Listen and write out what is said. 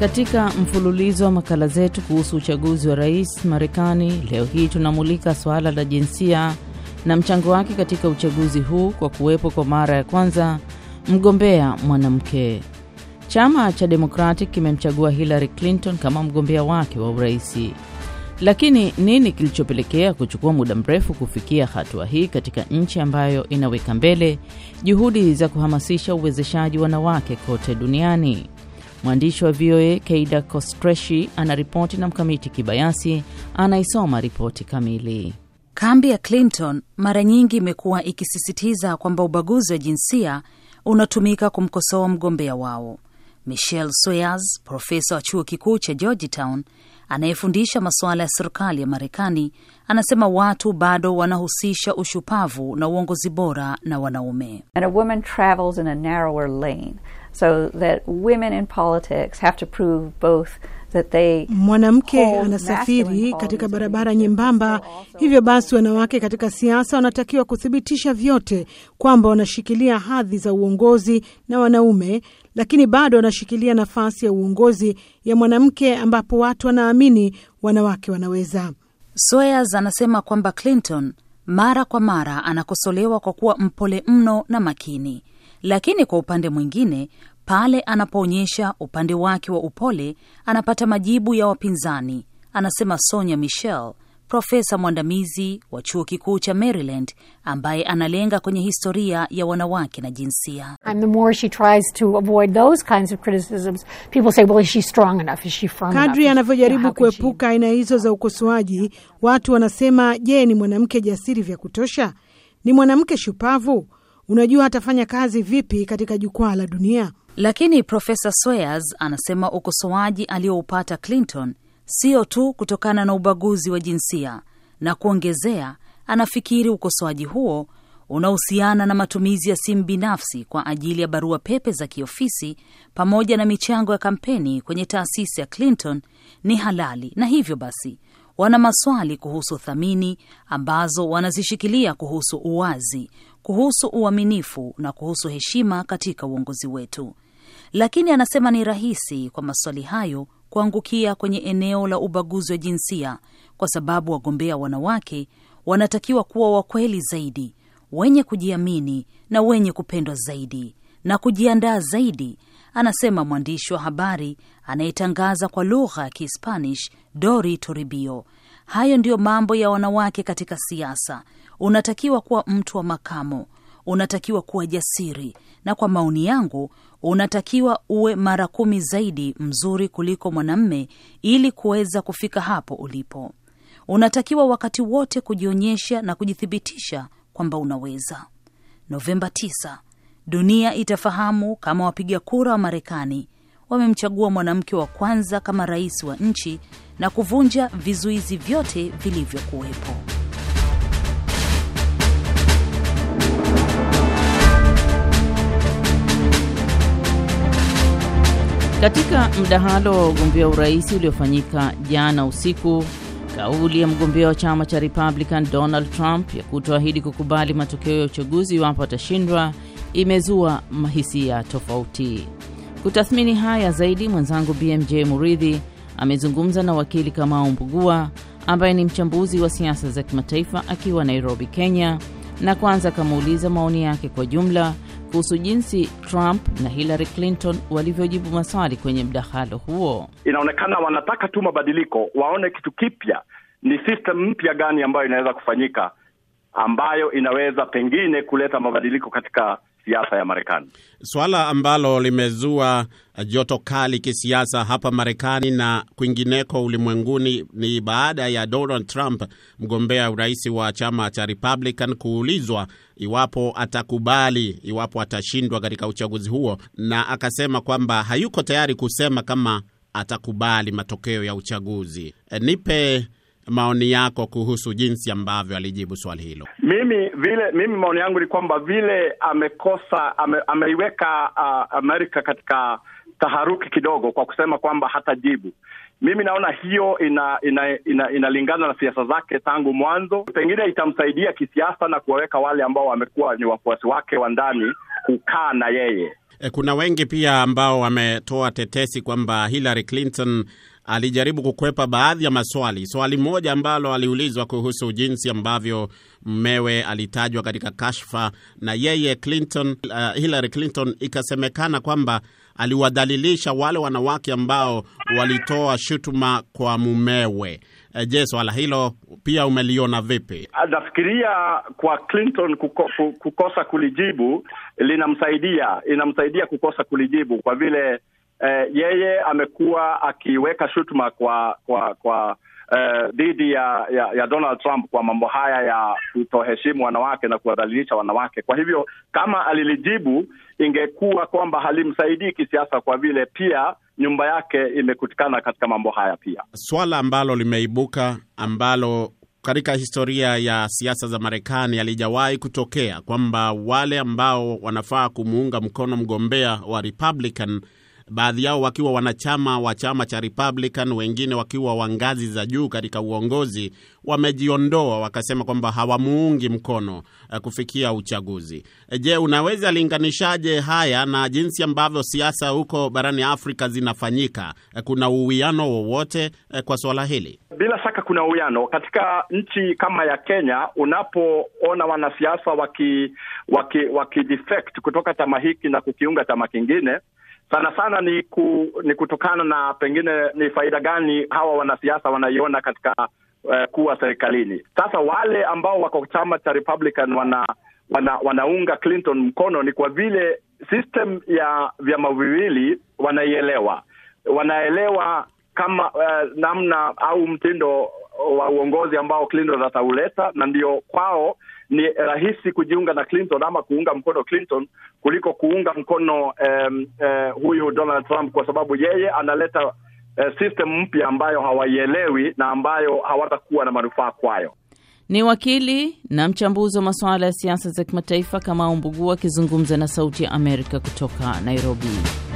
Katika mfululizo wa makala zetu kuhusu uchaguzi wa rais Marekani, leo hii tunamulika suala la jinsia na mchango wake katika uchaguzi huu kwa kuwepo kwa mara ya kwanza mgombea mwanamke. Chama cha Democratic kimemchagua Hillary Clinton kama mgombea wake wa uraisi. Lakini nini kilichopelekea kuchukua muda mrefu kufikia hatua hii katika nchi ambayo inaweka mbele juhudi za kuhamasisha uwezeshaji wanawake kote duniani? Mwandishi wa VOA Keida Kostreshi anaripoti na Mkamiti Kibayasi anaisoma ripoti kamili. Kambi ya Clinton mara nyingi imekuwa ikisisitiza kwamba ubaguzi wa jinsia unatumika kumkosoa mgombea wao. Michelle Swers, profesa wa chuo kikuu cha Georgetown anayefundisha masuala ya serikali ya Marekani, anasema watu bado wanahusisha ushupavu na uongozi bora na wanaume. And a woman travels in a narrower lane so that women in politics have to prove both Mwanamke anasafiri katika barabara nyembamba. Hivyo basi, wanawake katika siasa wanatakiwa kuthibitisha vyote kwamba wanashikilia hadhi za uongozi na wanaume, lakini bado anashikilia nafasi ya uongozi ya mwanamke, ambapo watu wanaamini wanawake wanaweza. Sweyers anasema kwamba Clinton mara kwa mara anakosolewa kwa kuwa mpole mno na makini, lakini kwa upande mwingine, pale anapoonyesha upande wake wa upole anapata majibu ya wapinzani, anasema Sonya Michel, profesa mwandamizi wa chuo kikuu cha Maryland ambaye analenga kwenye historia ya wanawake na jinsia. And the more she tries to avoid those kinds of criticisms, people say, well, is she strong enough? Is she firm enough? Kadri anavyojaribu kuepuka aina hizo za ukosoaji, watu wanasema, je, ni mwanamke jasiri vya kutosha? Ni mwanamke shupavu? Unajua atafanya kazi vipi katika jukwaa la dunia? Lakini Profesa Swers anasema ukosoaji alioupata Clinton sio tu kutokana na ubaguzi wa jinsia, na kuongezea, anafikiri ukosoaji huo unahusiana na matumizi ya simu binafsi kwa ajili ya barua pepe za kiofisi pamoja na michango ya kampeni kwenye taasisi ya Clinton ni halali, na hivyo basi wana maswali kuhusu thamini ambazo wanazishikilia kuhusu uwazi, kuhusu uaminifu na kuhusu heshima katika uongozi wetu. Lakini anasema ni rahisi kwa maswali hayo kuangukia kwenye eneo la ubaguzi wa jinsia kwa sababu wagombea wanawake wanatakiwa kuwa wakweli zaidi, wenye kujiamini na wenye kupendwa zaidi na kujiandaa zaidi, anasema mwandishi wa habari anayetangaza kwa lugha ya Kispanish Dori Toribio. Hayo ndiyo mambo ya wanawake katika siasa. Unatakiwa kuwa mtu wa makamo, unatakiwa kuwa jasiri, na kwa maoni yangu unatakiwa uwe mara kumi zaidi mzuri kuliko mwanamme ili kuweza kufika hapo ulipo. Unatakiwa wakati wote kujionyesha na kujithibitisha kwamba unaweza. Novemba 9 dunia itafahamu kama wapiga kura wa Marekani wamemchagua mwanamke wa kwanza kama rais wa nchi na kuvunja vizuizi vyote vilivyokuwepo. Katika mdahalo wa ugombea urais uliofanyika jana usiku, kauli ya mgombea wa chama cha Republican Donald Trump ya kutoahidi kukubali matokeo ya uchaguzi iwapo atashindwa imezua hisia tofauti. Kutathmini haya zaidi, mwenzangu BMJ Muridhi amezungumza na wakili Kamau Mbugua ambaye ni mchambuzi wa siasa za kimataifa akiwa Nairobi, Kenya, na kwanza akamuuliza maoni yake kwa jumla kuhusu jinsi Trump na Hillary Clinton walivyojibu maswali kwenye mdahalo huo. Inaonekana wanataka tu mabadiliko, waone kitu kipya, ni system mpya gani ambayo inaweza kufanyika, ambayo inaweza pengine kuleta mabadiliko katika siasa ya Marekani. Swala ambalo limezua joto kali kisiasa hapa Marekani na kwingineko ulimwenguni ni baada ya Donald Trump, mgombea urais wa chama cha Republican, kuulizwa iwapo atakubali iwapo atashindwa katika uchaguzi huo, na akasema kwamba hayuko tayari kusema kama atakubali matokeo ya uchaguzi. E, nipe maoni yako kuhusu jinsi ambavyo alijibu swali hilo. Mimi vile mimi maoni yangu ni kwamba vile amekosa ame, ameiweka uh, Amerika katika taharuki kidogo kwa kusema kwamba hatajibu. Mimi naona hiyo ina, ina, ina, inalingana na siasa zake tangu mwanzo. Pengine itamsaidia kisiasa na kuwaweka wale ambao wamekuwa ni wafuasi wake wa ndani kukaa na yeye. E, kuna wengi pia ambao wametoa tetesi kwamba Hillary Clinton alijaribu kukwepa baadhi ya maswali. Swali moja ambalo aliulizwa kuhusu jinsi ambavyo mmewe alitajwa katika kashfa na yeye Clinton, uh, Hillary Clinton, ikasemekana kwamba aliwadhalilisha wale wanawake ambao walitoa shutuma kwa mumewe. Uh, je, swala hilo pia umeliona vipi? Nafikiria kwa Clinton kuko, kukosa kulijibu linamsaidia, inamsaidia kukosa kulijibu kwa vile eh, yeye amekuwa akiweka shutuma kwa kwa kwa dhidi uh, ya, ya ya Donald Trump kwa mambo haya ya kutoheshimu wanawake na kuwadhalilisha wanawake. Kwa hivyo kama alilijibu, ingekuwa kwamba halimsaidii kisiasa, kwa vile pia nyumba yake imekutikana katika mambo haya. Pia swala ambalo limeibuka ambalo katika historia ya siasa za Marekani alijawahi kutokea kwamba wale ambao wanafaa kumuunga mkono mgombea wa Republican baadhi yao wakiwa wanachama wa chama cha Republican, wengine wakiwa wa ngazi za juu katika uongozi, wamejiondoa wakasema kwamba hawamuungi mkono uh, kufikia uchaguzi. Je, unaweza linganishaje haya na jinsi ambavyo siasa huko barani Afrika zinafanyika? Uh, kuna uwiano wowote kwa suala hili? Bila shaka kuna uwiano katika nchi kama ya Kenya. Unapoona wanasiasa waki, waki, waki defect kutoka chama hiki na kukiunga chama kingine sana sana ni ku, ni kutokana na pengine ni faida gani hawa wanasiasa wanaiona katika uh, kuwa serikalini. Sasa wale ambao wako chama cha Republican wana, wana wanaunga Clinton mkono ni kwa vile system ya vyama viwili wanaielewa, wanaelewa kama uh, namna au mtindo wa uongozi ambao Clinton atauleta, na ndio kwao ni rahisi kujiunga na Clinton ama kuunga mkono Clinton kuliko kuunga mkono um, uh, huyu Donald Trump kwa sababu yeye analeta uh, system mpya ambayo hawaielewi na ambayo hawatakuwa na manufaa kwayo. Ni wakili na mchambuzi wa masuala ya siasa za kimataifa Kamau Mbugua akizungumza na Sauti ya Amerika kutoka Nairobi.